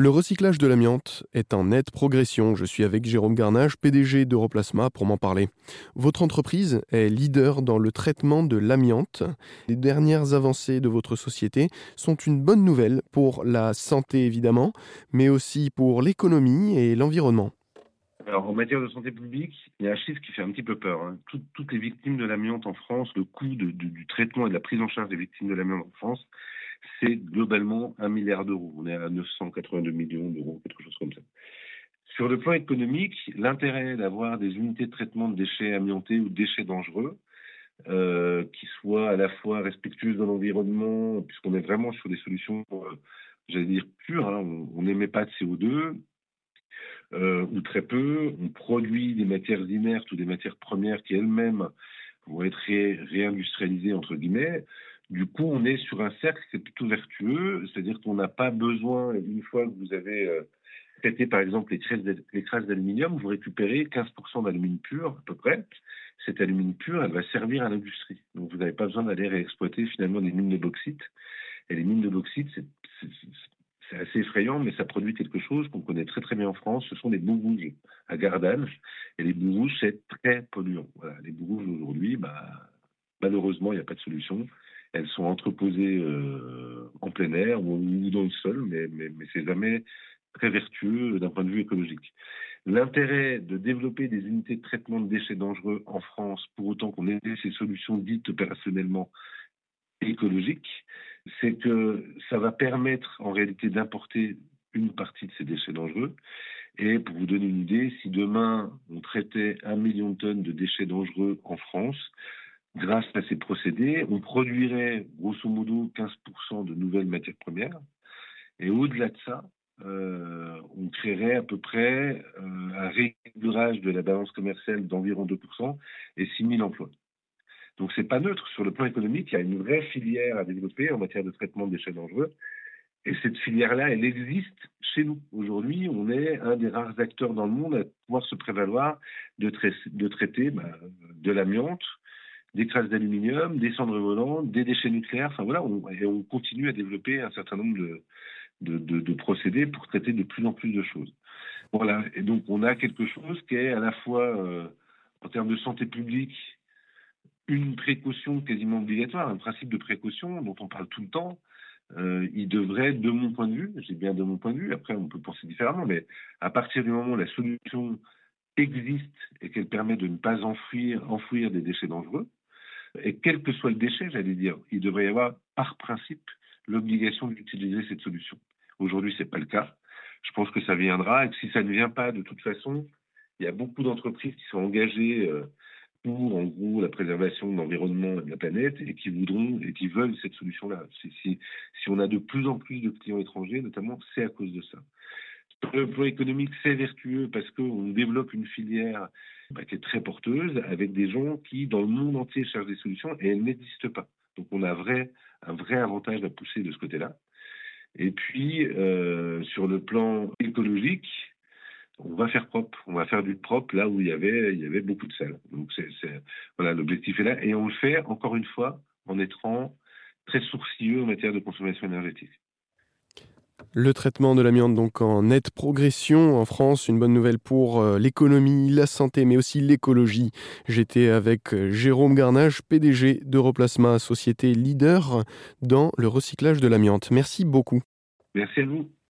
Le recyclage de l'amiante est en nette progression. Je suis avec Jérôme Garnage, PDG d'Europlasma, pour m'en parler. Votre entreprise est leader dans le traitement de l'amiante. Les dernières avancées de votre société sont une bonne nouvelle pour la santé évidemment, mais aussi pour l'économie et l'environnement. Alors, en matière de santé publique, il y a un chiffre qui fait un petit peu peur. Hein. toutes les victimes de l'amiante en France, le coût du traitement et de la prise en charge des victimes de l'amiante en France, c'est globalement un milliard d'euros. On est à 982 millions d'euros, quelque chose comme ça. Sur le plan économique, l'intérêt d'avoir des unités de traitement de déchets amiantés ou déchets dangereux, euh, qui soient à la fois respectueuses de l'environnement, puisqu'on est vraiment sur des solutions, euh, j'allais dire, pures. Hein. On n'émet pas de CO2, euh, ou très peu. On produit des matières inertes ou des matières premières qui elles-mêmes vont être réindustrialisées, entre guillemets. Du coup, on est sur un cercle qui est plutôt vertueux, c'est-à-dire qu'on n'a pas besoin, une fois que vous avez euh, traité par exemple les crasses d'aluminium, vous récupérez 15% d'alumine pur à peu près. Cette alumine pure, elle va servir à l'industrie. Donc vous n'avez pas besoin d'aller réexploiter finalement des mines de bauxite. Et les mines de bauxite, c'est assez effrayant, mais ça produit quelque chose qu'on connaît très très bien en France. Ce sont les bouts rouges à Gardanne. Et les bouts rouges, c'est très polluant. Voilà. Les bouts rouges aujourd'hui, bah, malheureusement, il n'y a pas de solution. Elles sont entreposées euh, en plein air ou, dans le sol, mais, mais, mais c'est jamais très vertueux d'un point de vue écologique. L'intérêt de développer des unités de traitement de déchets dangereux en France, pour autant qu'on ait ces solutions dites opérationnellement écologiques, c'est que ça va permettre en réalité d'importer une partie de ces déchets dangereux. Et pour vous donner une idée, si demain on traitait un million de tonnes de déchets dangereux en France, grâce à ces procédés, on produirait grosso modo 15% de nouvelles matières premières. Et au-delà de ça, euh, on créerait à peu près euh, un rééquilibrage de la balance commerciale d'environ 2% et 6 000 emplois. Donc c'est pas neutre. Sur le plan économique, il y a une vraie filière à développer en matière de traitement de déchets dangereux. Et cette filière-là, elle existe chez nous. Aujourd'hui, on est un des rares acteurs dans le monde à pouvoir se prévaloir de, traiter bah, de l'amiante, des crasses d'aluminium, des cendres volantes, des déchets nucléaires. Enfin voilà, on, et on continue à développer un certain nombre de, procédés pour traiter de plus en plus de choses. Voilà, et donc on a quelque chose qui est à la fois, euh, en termes de santé publique, une précaution quasiment obligatoire, un principe de précaution dont on parle tout le temps. Euh, il devrait, de mon point de vue, j'ai bien de mon point de vue, après on peut penser différemment, mais à partir du moment où la solution existe et qu'elle permet de ne pas enfouir, enfouir des déchets dangereux, et quel que soit le déchet, j'allais dire, il devrait y avoir par principe l'obligation d'utiliser cette solution. Aujourd'hui, ce n'est pas le cas. Je pense que ça viendra et que si ça ne vient pas, de toute façon, il y a beaucoup d'entreprises qui sont engagées euh, en gros, la préservation de l'environnement et de la planète et qui voudront et qui veulent cette solution-là. Si, on a de plus en plus de clients étrangers, notamment, c'est à cause de ça. Sur le plan économique, c'est vertueux parce qu'on développe une filière bah, qui est très porteuse avec des gens qui, dans le monde entier, cherchent des solutions et elles n'existent pas. Donc on a un vrai avantage à pousser de ce côté-là. Et puis, euh, sur le plan écologique, on va faire propre, on va faire du propre là où il y avait, il y avait beaucoup de sel. Donc c'est, voilà, l'objectif est là et on le fait encore une fois en étant très sourcilleux en matière de consommation énergétique. Le traitement de l'amiante donc en nette progression en France, une bonne nouvelle pour euh, l'économie, la santé mais aussi l'écologie. J'étais avec euh, Jérôme Garnage, PDG d'Europlasma, société leader dans le recyclage de l'amiante. Merci beaucoup. Merci à vous.